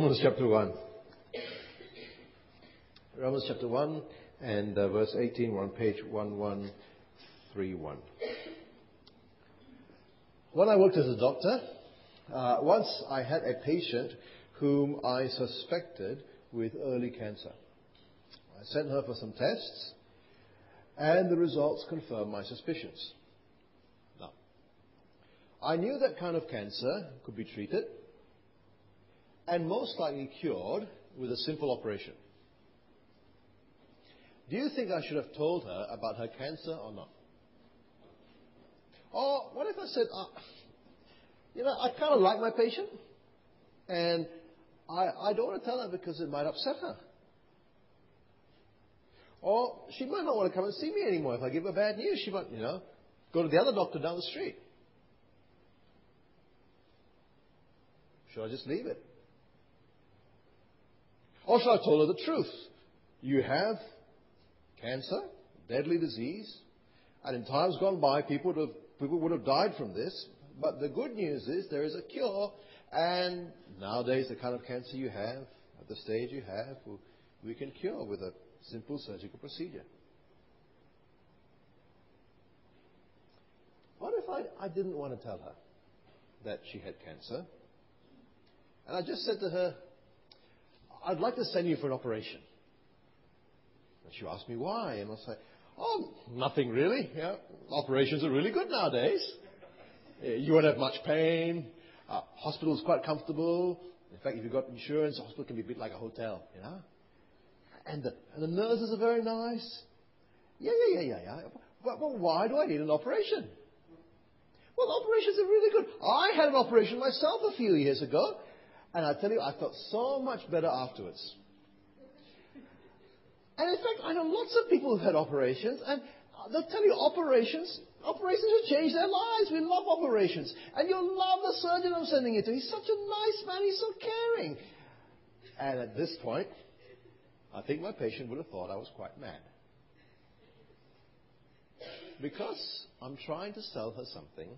Romans chapter 1. Romans chapter 1 and uh, verse 18, we're on page 1131. When I worked as a doctor, uh, once I had a patient whom I suspected with early cancer. I sent her for some tests, and the results confirmed my suspicions. Now, I knew that kind of cancer could be treated and most likely cured with a simple operation. Do you think I should have told her about her cancer or not? Or what if I said, uh, you know, I kind of like my patient, and I, I don't want to tell her because it might upset her. Or she might not want to come and see me anymore if I give her bad news. She might, you know, go to the other doctor down the street. Should I just leave it? Or should I tell her the truth? You have cancer, deadly disease, and in times gone by, people would have, people would have died from this. But the good news is there is a cure, and nowadays the kind of cancer you have, at the stage you have, we can cure with a simple surgical procedure. What if I, I didn't want to tell her that she had cancer? And I just said to her, I'd like to send you for an operation. And she asked me why, and I say, Oh, nothing really. Yeah, operations are really good nowadays. You won't have much pain. Uh, hospital is quite comfortable. In fact, if you've got insurance, hospital can be a bit like a hotel, you know. And the, and the nurses are very nice. Yeah, yeah, yeah, yeah, yeah. But why do I need an operation? Well, operations are really good. I had an operation myself a few years ago, and I tell you, I felt so much better afterwards. And in fact, I know lots of people who've had operations, and they'll tell you operations, operations have changed their lives. We love operations. And you'll love the surgeon I'm sending you to. He's such a nice man, he's so caring. And at this point, I think my patient would have thought I was quite mad. Because I'm trying to sell her something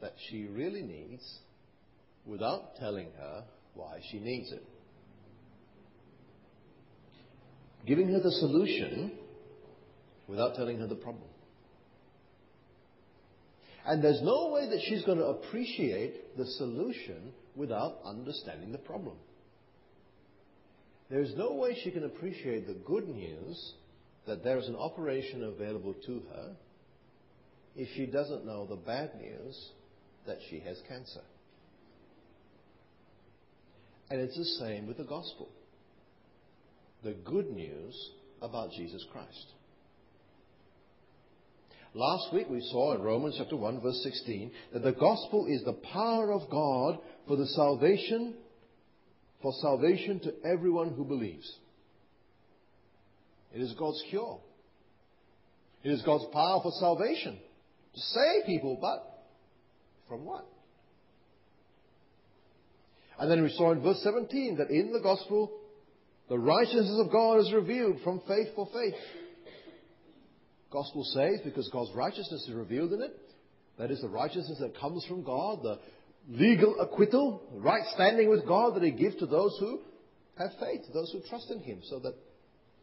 that she really needs without telling her why she needs it. giving her the solution without telling her the problem. And there's no way that she's going to appreciate the solution without understanding the problem. There's no way she can appreciate the good news that there is an operation available to her if she doesn't know the bad news that she has cancer. And it's the same with the gospel the good news about Jesus Christ. Last week we saw in Romans chapter 1 verse 16 that the gospel is the power of God for the salvation, for salvation to everyone who believes. It is God's cure. It is God's power for salvation. To save people, but from what? And then we saw in verse 17 that in the gospel the righteousness of God is revealed from faith for faith. Gospel says, because God's righteousness is revealed in it. That is the righteousness that comes from God, the legal acquittal, right standing with God that He gives to those who have faith, those who trust in Him. So that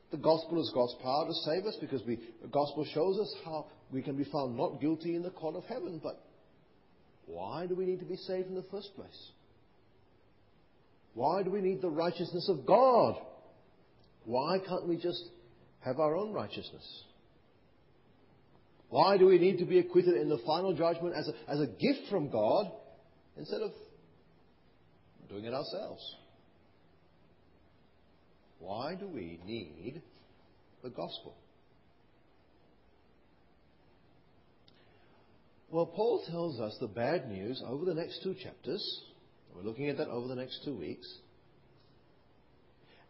the gospel is God's power to save us because we, the gospel shows us how we can be found not guilty in the court of heaven. But why do we need to be saved in the first place? Why do we need the righteousness of God? Why can't we just have our own righteousness? Why do we need to be acquitted in the final judgment as a, as a gift from God instead of doing it ourselves? Why do we need the gospel? Well, Paul tells us the bad news over the next two chapters. We're looking at that over the next two weeks.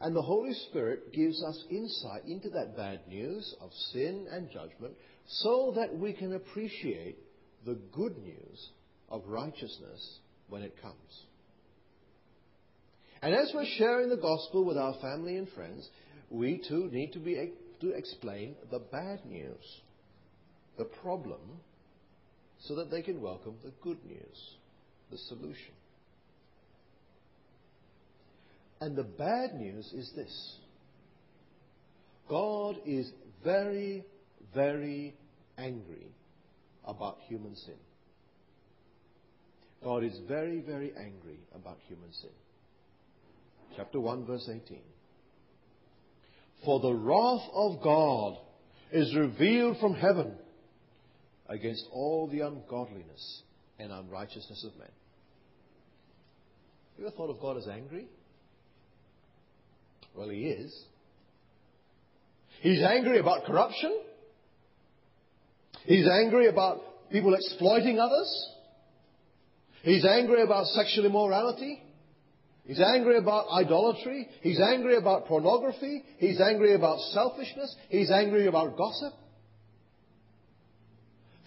And the Holy Spirit gives us insight into that bad news of sin and judgment so that we can appreciate the good news of righteousness when it comes. And as we're sharing the gospel with our family and friends, we too need to be to explain the bad news, the problem, so that they can welcome the good news, the solution. And the bad news is this God is very, very angry about human sin. God is very, very angry about human sin. Chapter 1, verse 18. For the wrath of God is revealed from heaven against all the ungodliness and unrighteousness of men. Have You ever thought of God as angry? Well, He is. He's angry about corruption. He's angry about people exploiting others. He's angry about sexual immorality. He's angry about idolatry. He's angry about pornography. He's angry about selfishness. He's angry about gossip.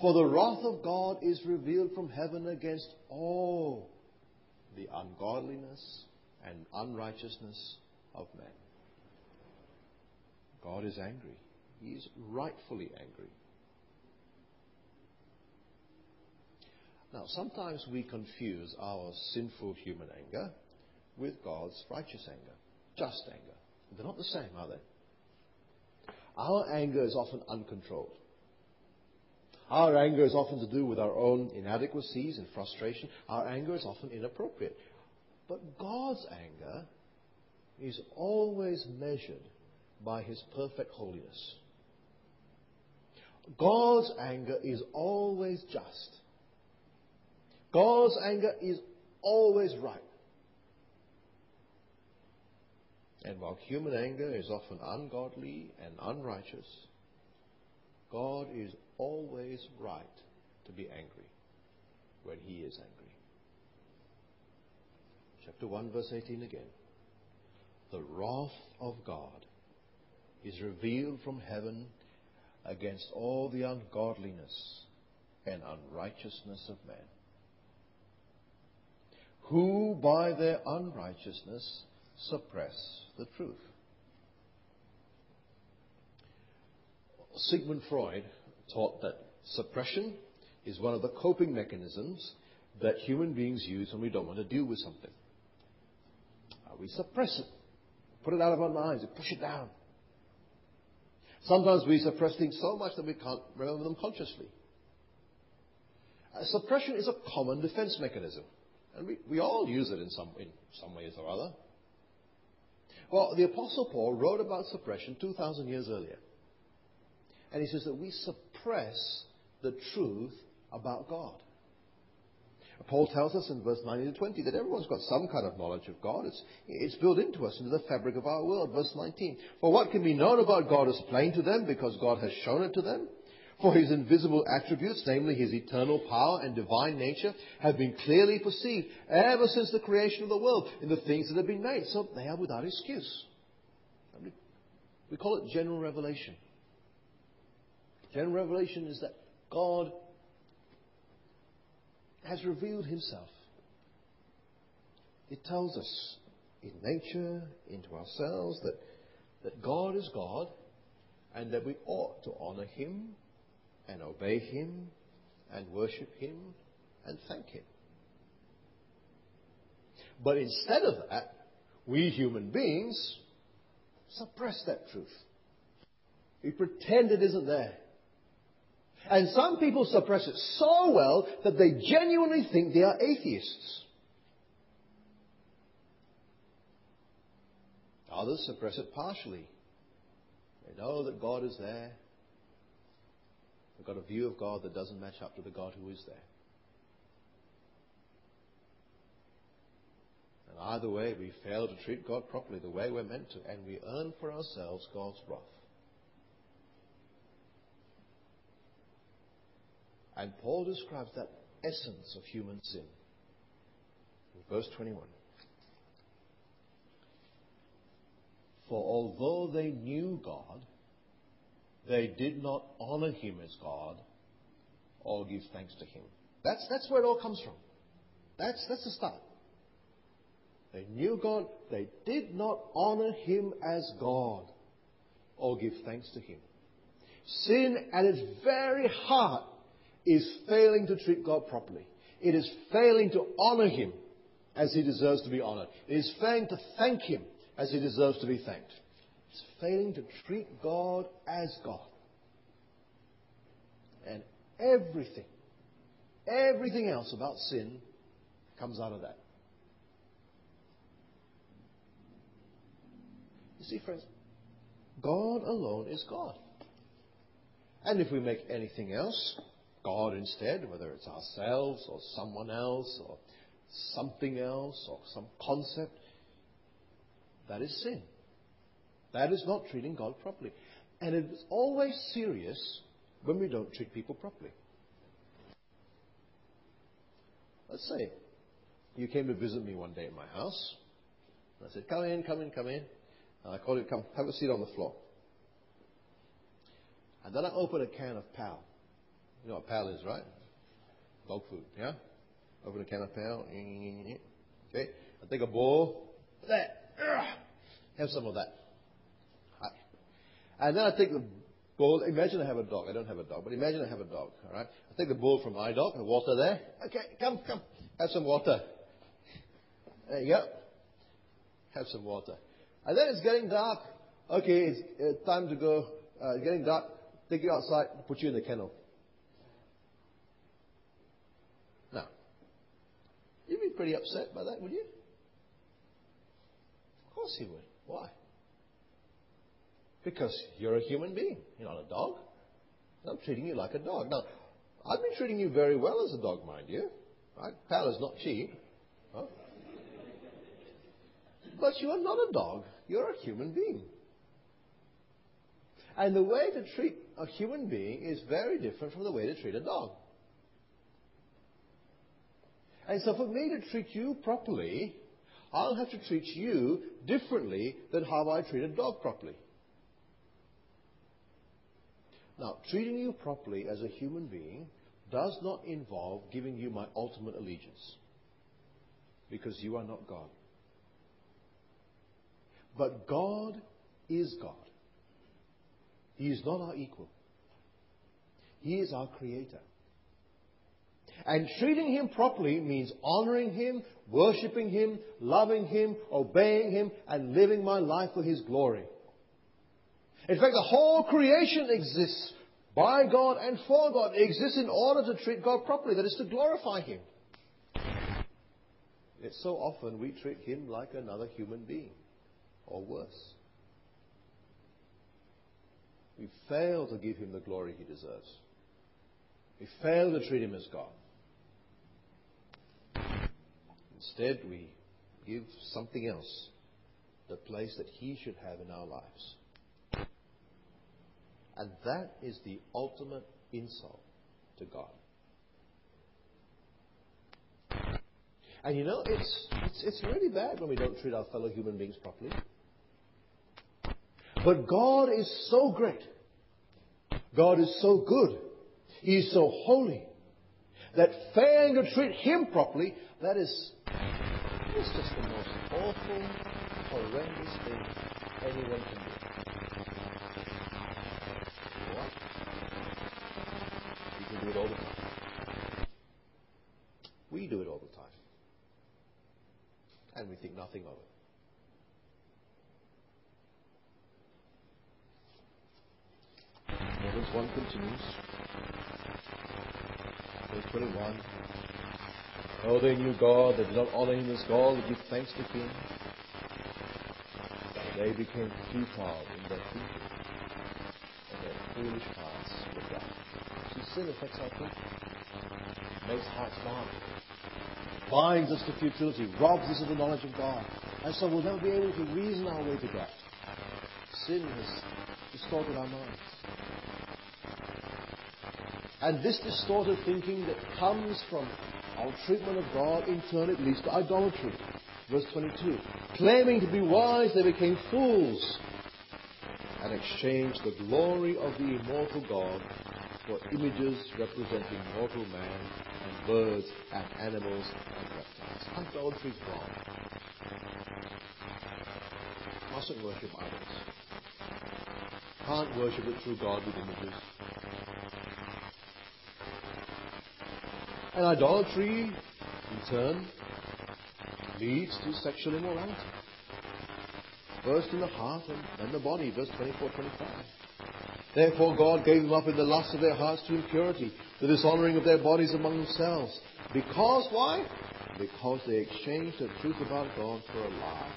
For the wrath of God is revealed from heaven against all the ungodliness and unrighteousness of men. God is angry. He is rightfully angry. Now, sometimes we confuse our sinful human anger with God's righteous anger, just anger. They're not the same, are they? Our anger is often uncontrolled. Our anger is often to do with our own inadequacies and frustration. Our anger is often inappropriate. But God's anger is always measured by His perfect holiness. God's anger is always just. God's anger is always right. And while human anger is often ungodly and unrighteous, God is always right to be angry when he is angry. Chapter 1, verse 18 again. The wrath of God is revealed from heaven against all the ungodliness and unrighteousness of men, who by their unrighteousness suppress the truth. Sigmund Freud taught that suppression is one of the coping mechanisms that human beings use when we don't want to deal with something. We suppress it, put it out of our minds, we push it down. Sometimes we suppress things so much that we can't remember them consciously. Uh, suppression is a common defense mechanism, and we, we all use it in some, in some ways or other. Well, the Apostle Paul wrote about suppression 2,000 years earlier. And he says that we suppress the truth about God. Paul tells us in verse 19 to 20 that everyone's got some kind of knowledge of God. It's, it's built into us, into the fabric of our world. Verse 19. For what can be known about God is plain to them because God has shown it to them. For his invisible attributes, namely his eternal power and divine nature, have been clearly perceived ever since the creation of the world in the things that have been made. So they are without excuse. We call it general revelation. General revelation is that God has revealed himself. It tells us in nature, into ourselves, that, that God is God and that we ought to honor him and obey Him and worship Him and thank Him. But instead of that, we human beings suppress that truth. We pretend it isn't there. And some people suppress it so well that they genuinely think they are atheists. Others suppress it partially. They know that God is there. We've got a view of God that doesn't match up to the God who is there. And either way, we fail to treat God properly the way we're meant to, and we earn for ourselves God's wrath. And Paul describes that essence of human sin. In verse 21. For although they knew God, they did not honor him as God or give thanks to him. That's, that's where it all comes from. That's, that's the start. They knew God. They did not honor him as God or give thanks to him. Sin at its very heart is failing to treat God properly. It is failing to honor him as he deserves to be honored. It is failing to thank him as he deserves to be thanked. It's failing to treat God as God. And everything, everything else about sin comes out of that. You see, friends, God alone is God. And if we make anything else God instead, whether it's ourselves or someone else or something else or some concept, that is sin. That is not treating God properly. And it is always serious when we don't treat people properly. Let's say you came to visit me one day at my house. I said, Come in, come in, come in. And I called you, Come, have a seat on the floor. And then I opened a can of Pal. You know what Pal is, right? Dog food, yeah? Open a can of Pal. Okay? I take a bowl. That. Have some of that. And then I take the bowl. Imagine I have a dog. I don't have a dog, but imagine I have a dog. All right. I take the bowl from my dog. The water there. Okay, come, come. Have some water. There you go. Have some water. And then it's getting dark. Okay, it's uh, time to go. Uh, it's getting dark. Take you outside. Put you in the kennel. Now, you'd be pretty upset by that, would you? Of course you would. Why? Because you're a human being. You're not a dog. I'm treating you like a dog. Now, I've been treating you very well as a dog, mind you. Right? Pal is not cheap. Huh? But you are not a dog. You're a human being. And the way to treat a human being is very different from the way to treat a dog. And so for me to treat you properly, I'll have to treat you differently than how I treat a dog properly. Now, treating you properly as a human being does not involve giving you my ultimate allegiance. Because you are not God. But God is God. He is not our equal. He is our creator. And treating him properly means honoring him, worshipping him, loving him, obeying him, and living my life for his glory. In fact, the whole creation exists by God and for God. It exists in order to treat God properly, that is, to glorify him. Yet so often we treat him like another human being, or worse. We fail to give him the glory he deserves. We fail to treat him as God. Instead, we give something else the place that He should have in our lives. And that is the ultimate insult to God. And you know, it's, it's, it's really bad when we don't treat our fellow human beings properly. But God is so great. God is so good. He is so holy that failing to treat Him properly, that is it's just the most awful, horrendous thing anyone can do. What? You can do it all the time. We do it all the time. And we think nothing of it. Romans 1 continues. Verse 21. Oh, they knew God. They did not honor him as God. They give thanks to him. They became futile in their thinking. And their foolish hearts were dark. Sin affects our thinking. Makes hearts dark. Binds us to futility. Robs us of the knowledge of God. And so we'll never be able to reason our way to God. Sin has distorted our minds. And this distorted thinking that comes from our treatment of God in turn it leads to idolatry. Verse 22. Claiming to be wise, they became fools and exchanged the glory of the immortal God for images representing mortal man and birds and animals and reptiles. Idolatry is wrong. Mustn't worship idols. Can't worship the true God with images. And idolatry, in turn, leads to sexual immorality. First in the heart and then the body, verse 24 25. Therefore God gave them up in the lust of their hearts to impurity, the dishonoring of their bodies among themselves. Because, why? Because they exchanged the truth about God for a lie,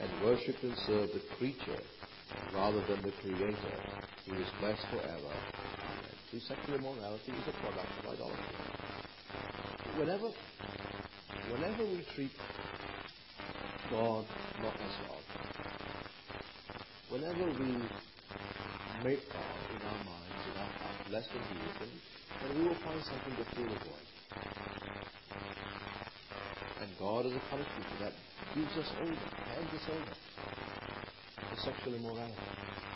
and worshipped and served the creature rather than the Creator, who is blessed forever. Amen. Sexual immorality is a product of idolatry. Whenever, whenever we treat God not as God, whenever we make God in our minds, in our hearts, less than He is, then, we will find something to fill the. And God, is a punishment that, gives us over, hands us over to sexual immorality.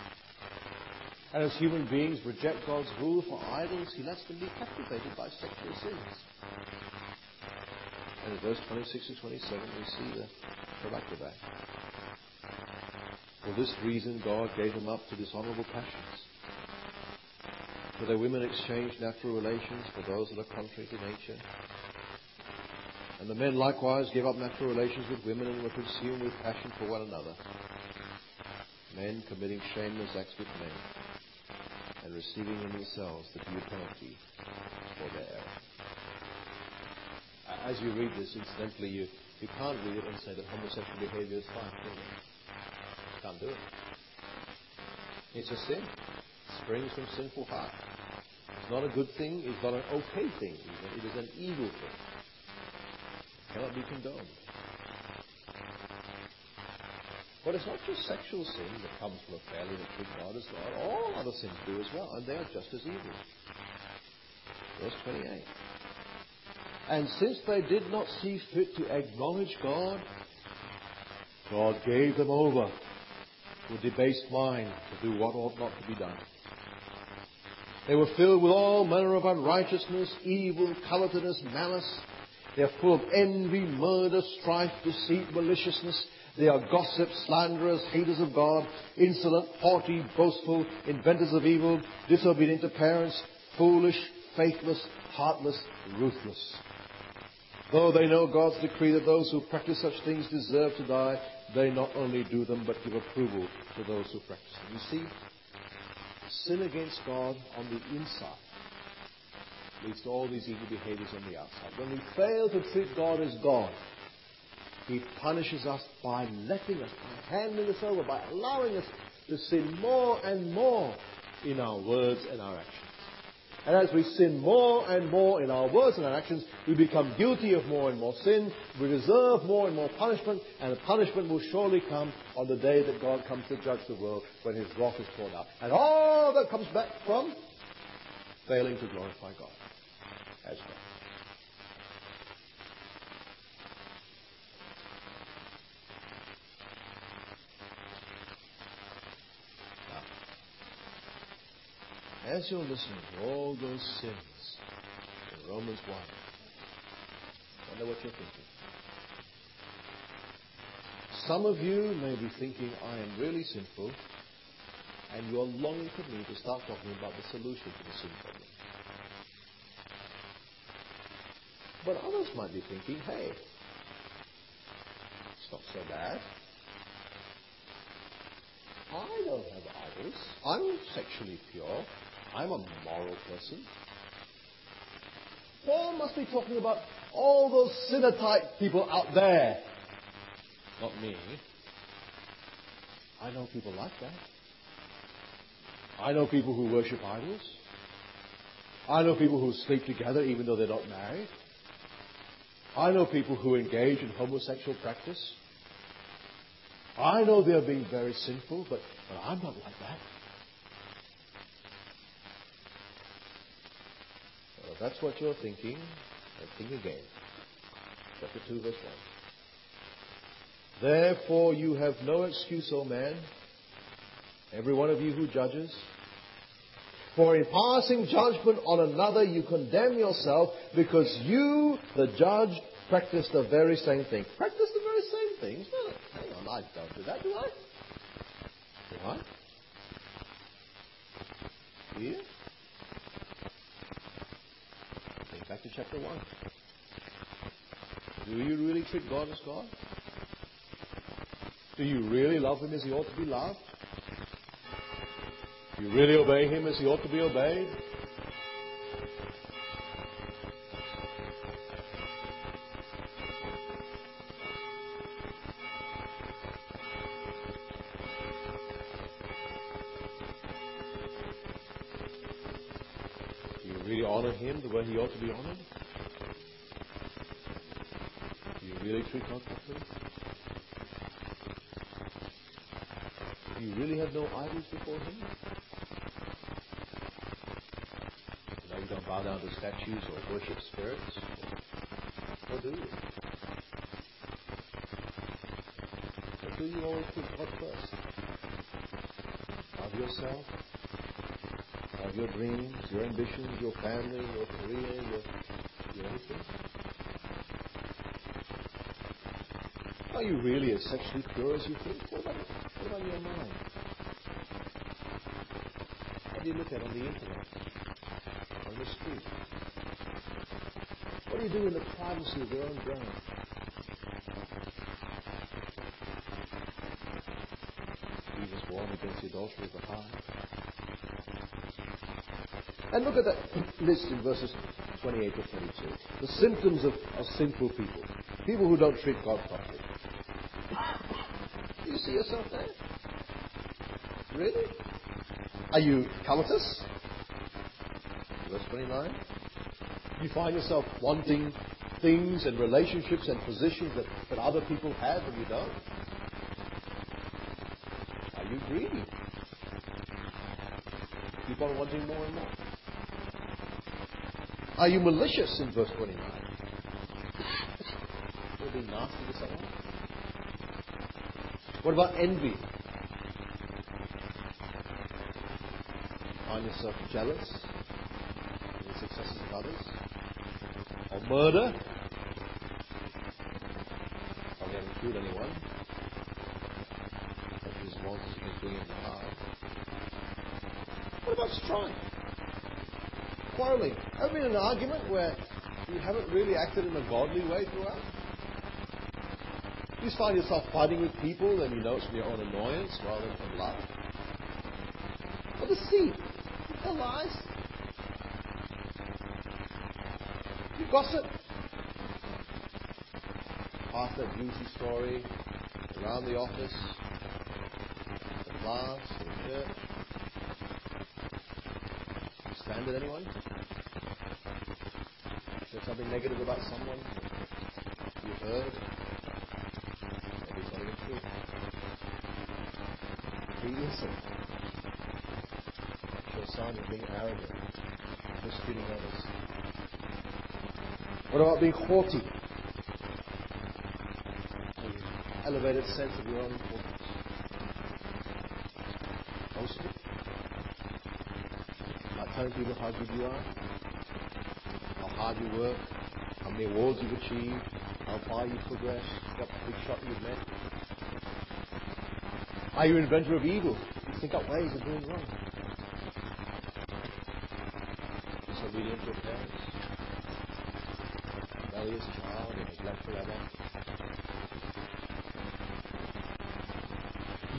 And as human beings reject God's rule for idols, He lets them be captivated by sexual sins. And in verse 26 to 27, we see the product of that. For this reason, God gave them up to dishonorable passions. For their women exchanged natural relations for those that are contrary to nature. And the men likewise gave up natural relations with women and were consumed with passion for one another. Men committing shameless acts with men and receiving in themselves the due penalty for their error. As you read this, incidentally, you, you can't read it and say that homosexual behavior is fine, can you? Can't do it. It's a sin. It springs from sinful heart. It's not a good thing. It's not an okay thing. Even. It is an evil thing. It cannot be condoned. But it's not just sexual sin that comes from a failure to treat God as God. All other sins do as well, and they are just as evil. Verse 28. And since they did not see fit to acknowledge God, God gave them over to a debased mind to do what ought not to be done. They were filled with all manner of unrighteousness, evil, covetousness, malice. They are full of envy, murder, strife, deceit, maliciousness. They are gossips, slanderers, haters of God, insolent, haughty, boastful, inventors of evil, disobedient to parents, foolish, faithless, heartless, ruthless. Though they know God's decree that those who practice such things deserve to die, they not only do them but give approval to those who practice them. You see, sin against God on the inside leads to all these evil behaviors on the outside. When we fail to treat God as God, He punishes us by letting us, by handing us over, by allowing us to sin more and more in our words and our actions. And as we sin more and more in our words and our actions, we become guilty of more and more sin. We deserve more and more punishment, and the punishment will surely come on the day that God comes to judge the world when his wrath is poured out. And all that comes back from failing to glorify God as God. As you're listening to all those sins in Romans 1, wonder what you're thinking. Some of you may be thinking, I am really sinful, and you're longing for me to start talking about the solution to the sin problem. But others might be thinking, hey, it's not so bad. I don't have idols. I'm sexually pure. I'm a moral person. Paul must be talking about all those sinner type people out there. Not me. I know people like that. I know people who worship idols. I know people who sleep together even though they're not married. I know people who engage in homosexual practice. I know they're being very sinful, but, but I'm not like that. Well, if that's what you're thinking, then think again. Chapter 2, verse 1. Therefore you have no excuse, O man, every one of you who judges. For in passing judgment on another, you condemn yourself because you, the judge, practice the very same thing. Practice the very same things? Hang on, I don't do that, do I? Do I? Do you? Think back to chapter 1. Do you really treat God as God? Do you really love Him as He ought to be loved? Do you really obey Him as He ought to be obeyed? Him the way He ought to be honored? Do you really treat God properly? Do you really have no idols before Him? No, you don't bow down to statues or worship spirits? Or, do you? Or do you always put God first? Of yourself? Of your dreams, your ambitions, your family, your career, your, your anything? Are you really as sexually pure as you think? What about, what about your mind? What do you look at on the internet? On the street? What do you do in the privacy of your own brain? Jesus warned against the adultery of the heart. And look at that list in verses 28 to 32. The symptoms of, of sinful people. People who don't treat God properly. Do you see yourself there? Really? Are you covetous? Verse 29. You find yourself wanting things and relationships and positions that, that other people have and you don't? Are you greedy? Keep on wanting more and more. Are you malicious in verse 29? You're being nasty to someone? What about envy? Find yourself jealous of the successes of others? Or murder? Probably haven't killed anyone. But monsters you can bring in the heart. What about strife? Quarreling. Ever been in an argument where you haven't really acted in a godly way throughout? You find yourself fighting with people and you know it's from your own annoyance rather than from love. Or deceit. You tell lies. You gossip. Pass that juicy story around the office, the class, the church. You stand at anyone? Something negative about someone you heard? Maybe it's not true. Be innocent. Show signs of being arrogant, mistreating others. What about being haughty? Elevated sense of your own importance. Boastful? Like telling people how good you are, hard you work, how many awards you've achieved, how far you've progressed, what big shot you've met. Are you an inventor of evil? You think up ways of doing wrong. Disobedient to your parents. Rebellious child or neglectful adult.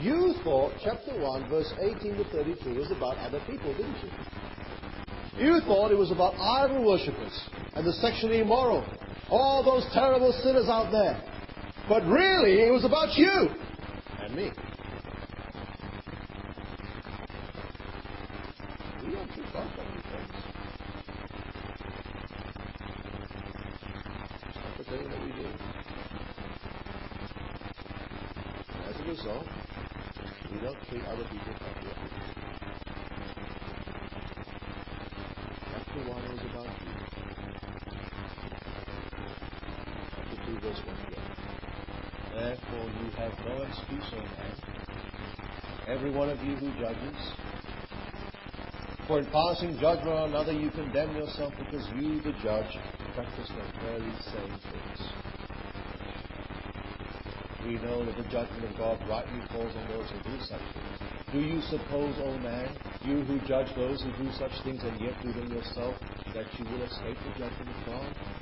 You thought chapter 1, verse 18 to 32 was about other people, didn't you? You thought it was about idol worshippers and the sexually immoral, all those terrible sinners out there. But really, it was about you and me. We. That's the that we do. As a result, we don't treat other people properly. Chapter 1 was about you. Chapter 2, verse 1 again. Therefore you have no excuse, O man, every one of you who judges. For in passing judgment on another you condemn yourself because you, the judge, practice the very same things. We know that the judgment of God rightly falls on those who do such things. Do you suppose, O man, you who judge those who do such things and yet do them yourself, that you will escape the judgment of God?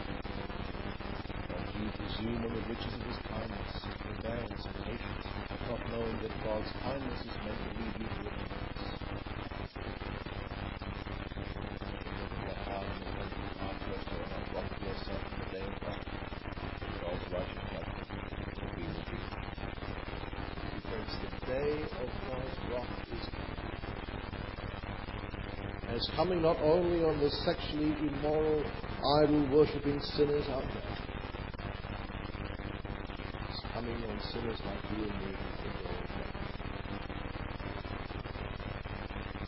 Presume the riches of his kindness, and patience, not knowing that God's kindness is meant to lead you to repentance. Yourself in the day of wrath. God's righteous judgment will be you. Because the day of God's wrath is coming. And it's coming not only on the sexually immoral, idol worshipping sinners out there. Coming on sinners like you and me.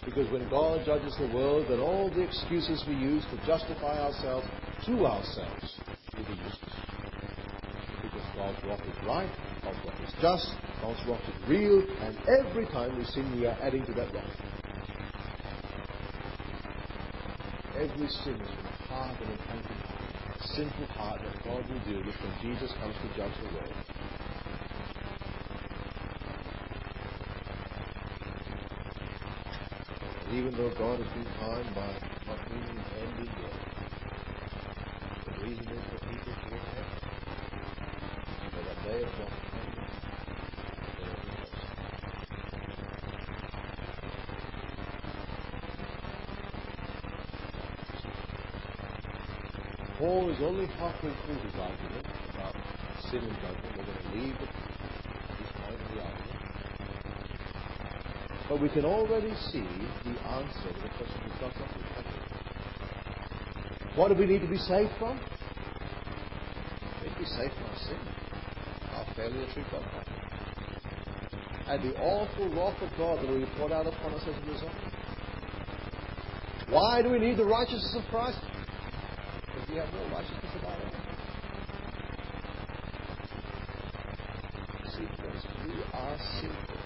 Because when God judges the world, then all the excuses we use to justify ourselves to ourselves will be useless. Because God's wrath is right, God's wrath is just, God's wrath is real, and every time we sin, we are adding to that wrath. Every sin is from a hard and repentant heart, a sinful heart that God will deal with when Jesus comes to judge the world. And even though God been kind by bringing his end in the reason is for people to that day of God coming, they will be close. Paul is only halfway through his argument about sin and judgment. We're going to leave the, this point of the argument. But we can already see the answer to the question he starts off with. What do we need to be saved from? We need to be saved from our sin, our failure to treat God and the awful wrath of God that will be poured out upon us as a result. Why do we need the righteousness of Christ? Because we have no righteousness of our own. See, friends, we are sinful.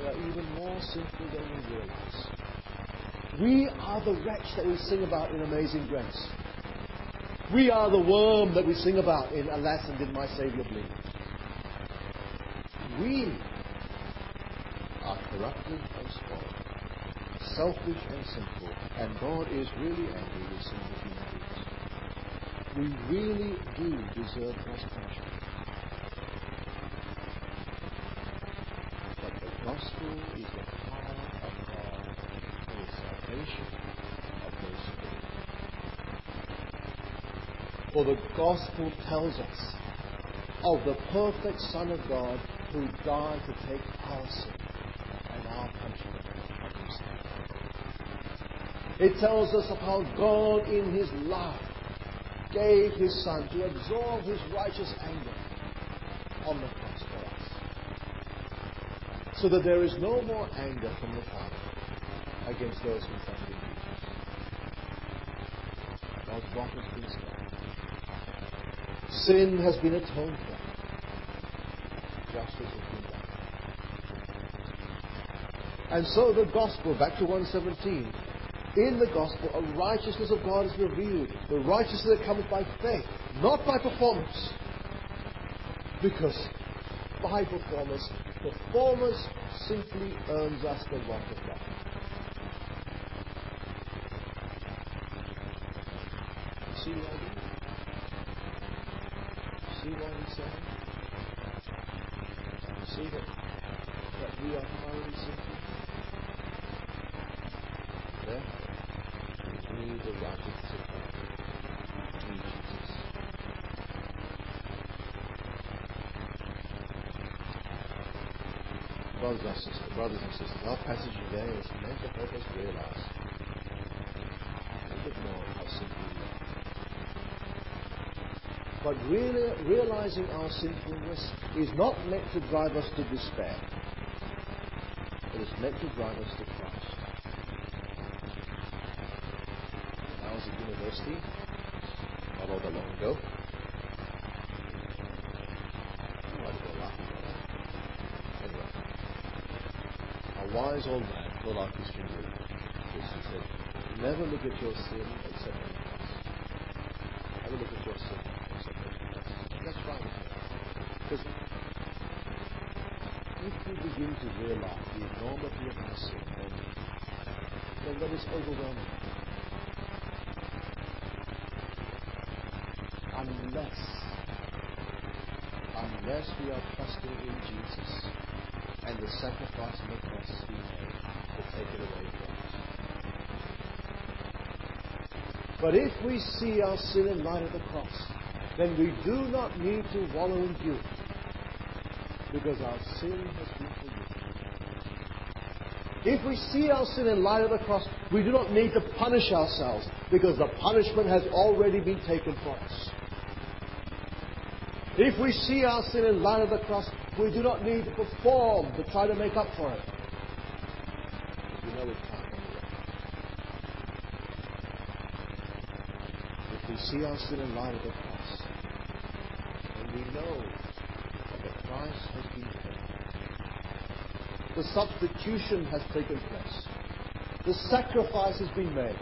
We are even more sinful than we realize. We are the wretch that we sing about in Amazing Grace. We are the worm that we sing about in Alas and Did My Saviour Bleed. We are corrupted and spoiled selfish and sinful, and God is really angry with sinful human beings. We really do deserve God's punishment. But the gospel is the power of God for the salvation of those who believe. For the gospel tells us of the perfect Son of God who died to take our sin and our punishment. It tells us of how God, in His love, gave His Son to absorb His righteous anger on the cross for us. So that there is no more anger from the Father against those who trust in Jesus. God's wrath has been. Sin has been atoned for. Justice has been done. And so the gospel, back to 117, in the gospel, a righteousness of God is revealed. The righteousness that comes by faith, not by performance. Because by performance, performance simply earns us the wrath of God. See the idea? See what he's saying? See that, that we are highly sinful? Therefore, we need the righteousness of God through Jesus. Brothers and sisters, brothers and sisters, our passage today is meant to help us realize a bit more how sinful we are. But really, realizing our sinfulness is not meant to drive us to despair. It is meant to drive us to Christ. When I was at university, not all that long ago, oh, I did a lot of that. Anyway, a wise old man told our Christian group. He said, Never look at your sin except in Christ. Never look at your sin except in Christ. That's right. Because if we begin to realize the enormity of our sin, then that is overwhelming. Unless, unless we are trusting in Jesus and the sacrifice on the cross He to take it away from us. But if we see our sin in light of the cross, then we do not need to wallow in guilt because our sin has been forgiven. If we see our sin in light of the cross, we do not need to punish ourselves because the punishment has already been taken for us. If we see our sin in light of the cross, we do not need to perform to try to make up for it. We know we can't anyway. If we see our sin in light of the cross, then we know that the price has been paid. The substitution has taken place. The sacrifice has been made.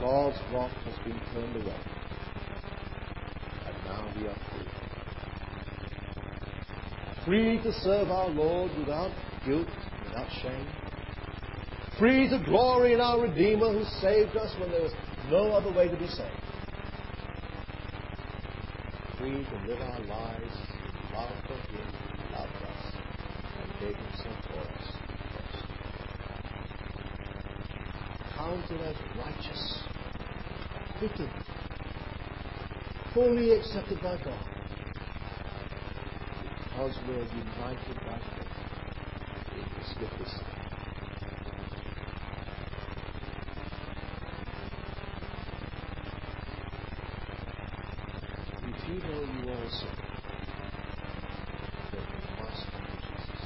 God's wrath has been turned away. And now we are free. Free to serve our Lord without guilt, without shame. Free to glory in our Redeemer who saved us when there was no other way to be saved. Free to live our lives in love for Him who loved us and gave Himself for us. Counted as righteous, acquitted, fully accepted by God because we're united by faith. Gift of If you know you are a sinner, then you must come to Jesus.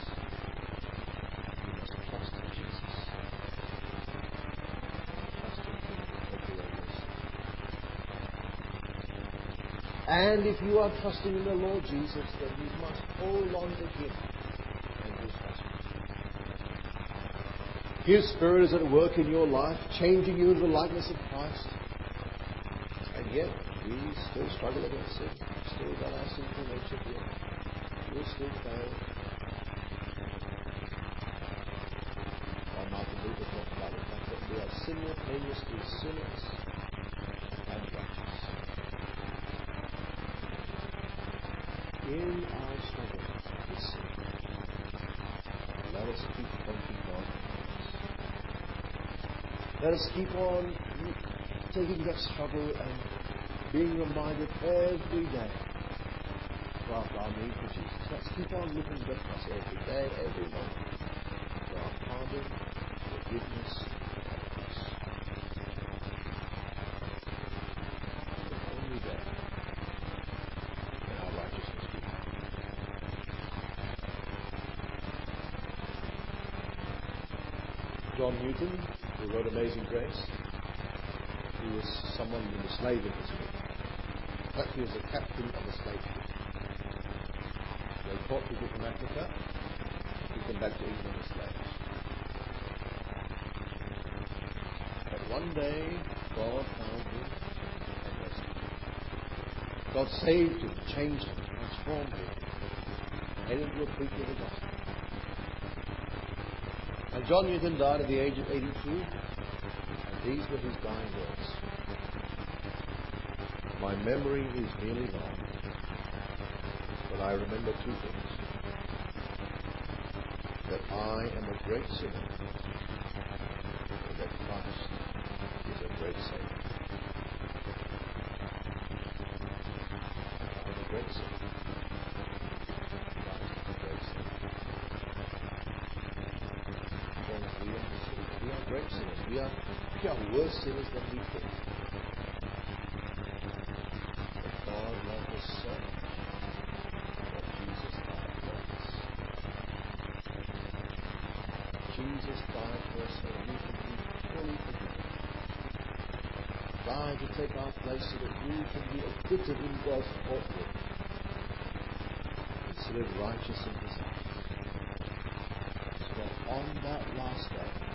You must trust in Jesus. Trust in Him to take away your sin. And if you are trusting in the Lord Jesus, then you must hold on to Him and His gospel. His Spirit is at work in your life, changing you into the likeness of Christ. And yet, we still struggle against sin. Still got our sinful nature here. We'll still fail. While Martin Luther talked about the that we are simultaneously sinners and righteous. In our struggle with sin, let us keep thanking God. Let us keep on taking that struggle and being reminded every day of our need for Jesus. Let's keep on looking the cross every day, every moment for our pardon, forgiveness, and peace. And only then can our righteousness be found. John Newton, who wrote Amazing Grace, he was someone in the slave industry. In fact, he was a captain of a slave ship. They brought people from Africa, took them back to England as slaves. But one day, God found him and rescued him. God saved him, changed him, transformed him, made him into a preacher of the gospel. And John Newton died at the age of 82, and these were his dying words. My memory is nearly gone, but I remember two things. That I am a great sinner, and that Christ is a great Savior. I'm a great sinner. Christ is a great Savior. Friends, we are sinners. We are great sinners. We are, we sinners than we think. But God loved us so much that Jesus died for us. Jesus died for us so we can be fully forgiven. Died to take our place so that we can be acquitted in God's courtroom, considered righteous in His eyes. So that on that last day,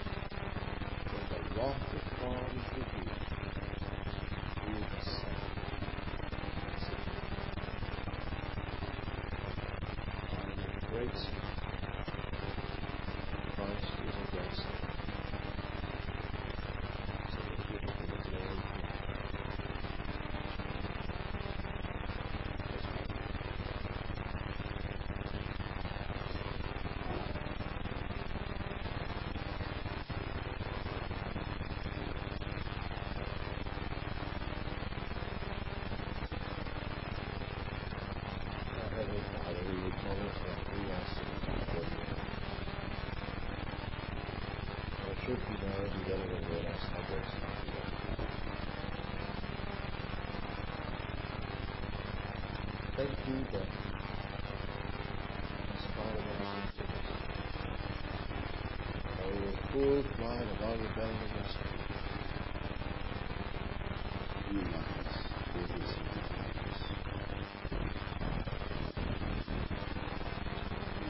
when the of revealed, we saved. I am a great sinner. Christ is a great Savior. So let's give Him the glory. You that in spite of our though we were of our rebellion against you, You love us. Is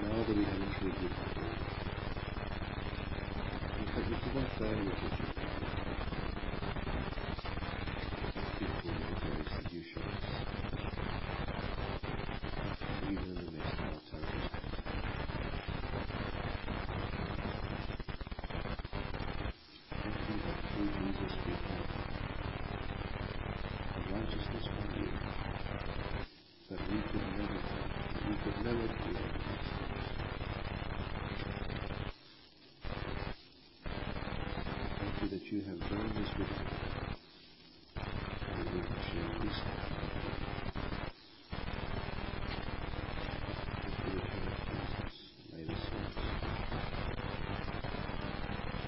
Now that we have intrigued you, in fact, could not fail with what you that we could never that we could never feel. Thank you that you have done this with us, and we can share this. Thank you that you have made us saints.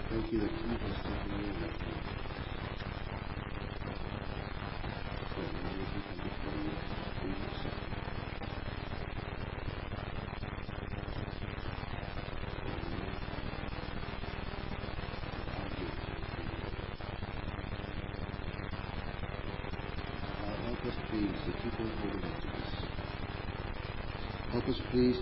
Thank you that you have taken your love from us. That now we can come before you and be accepted. To keep on holding on this. Help us please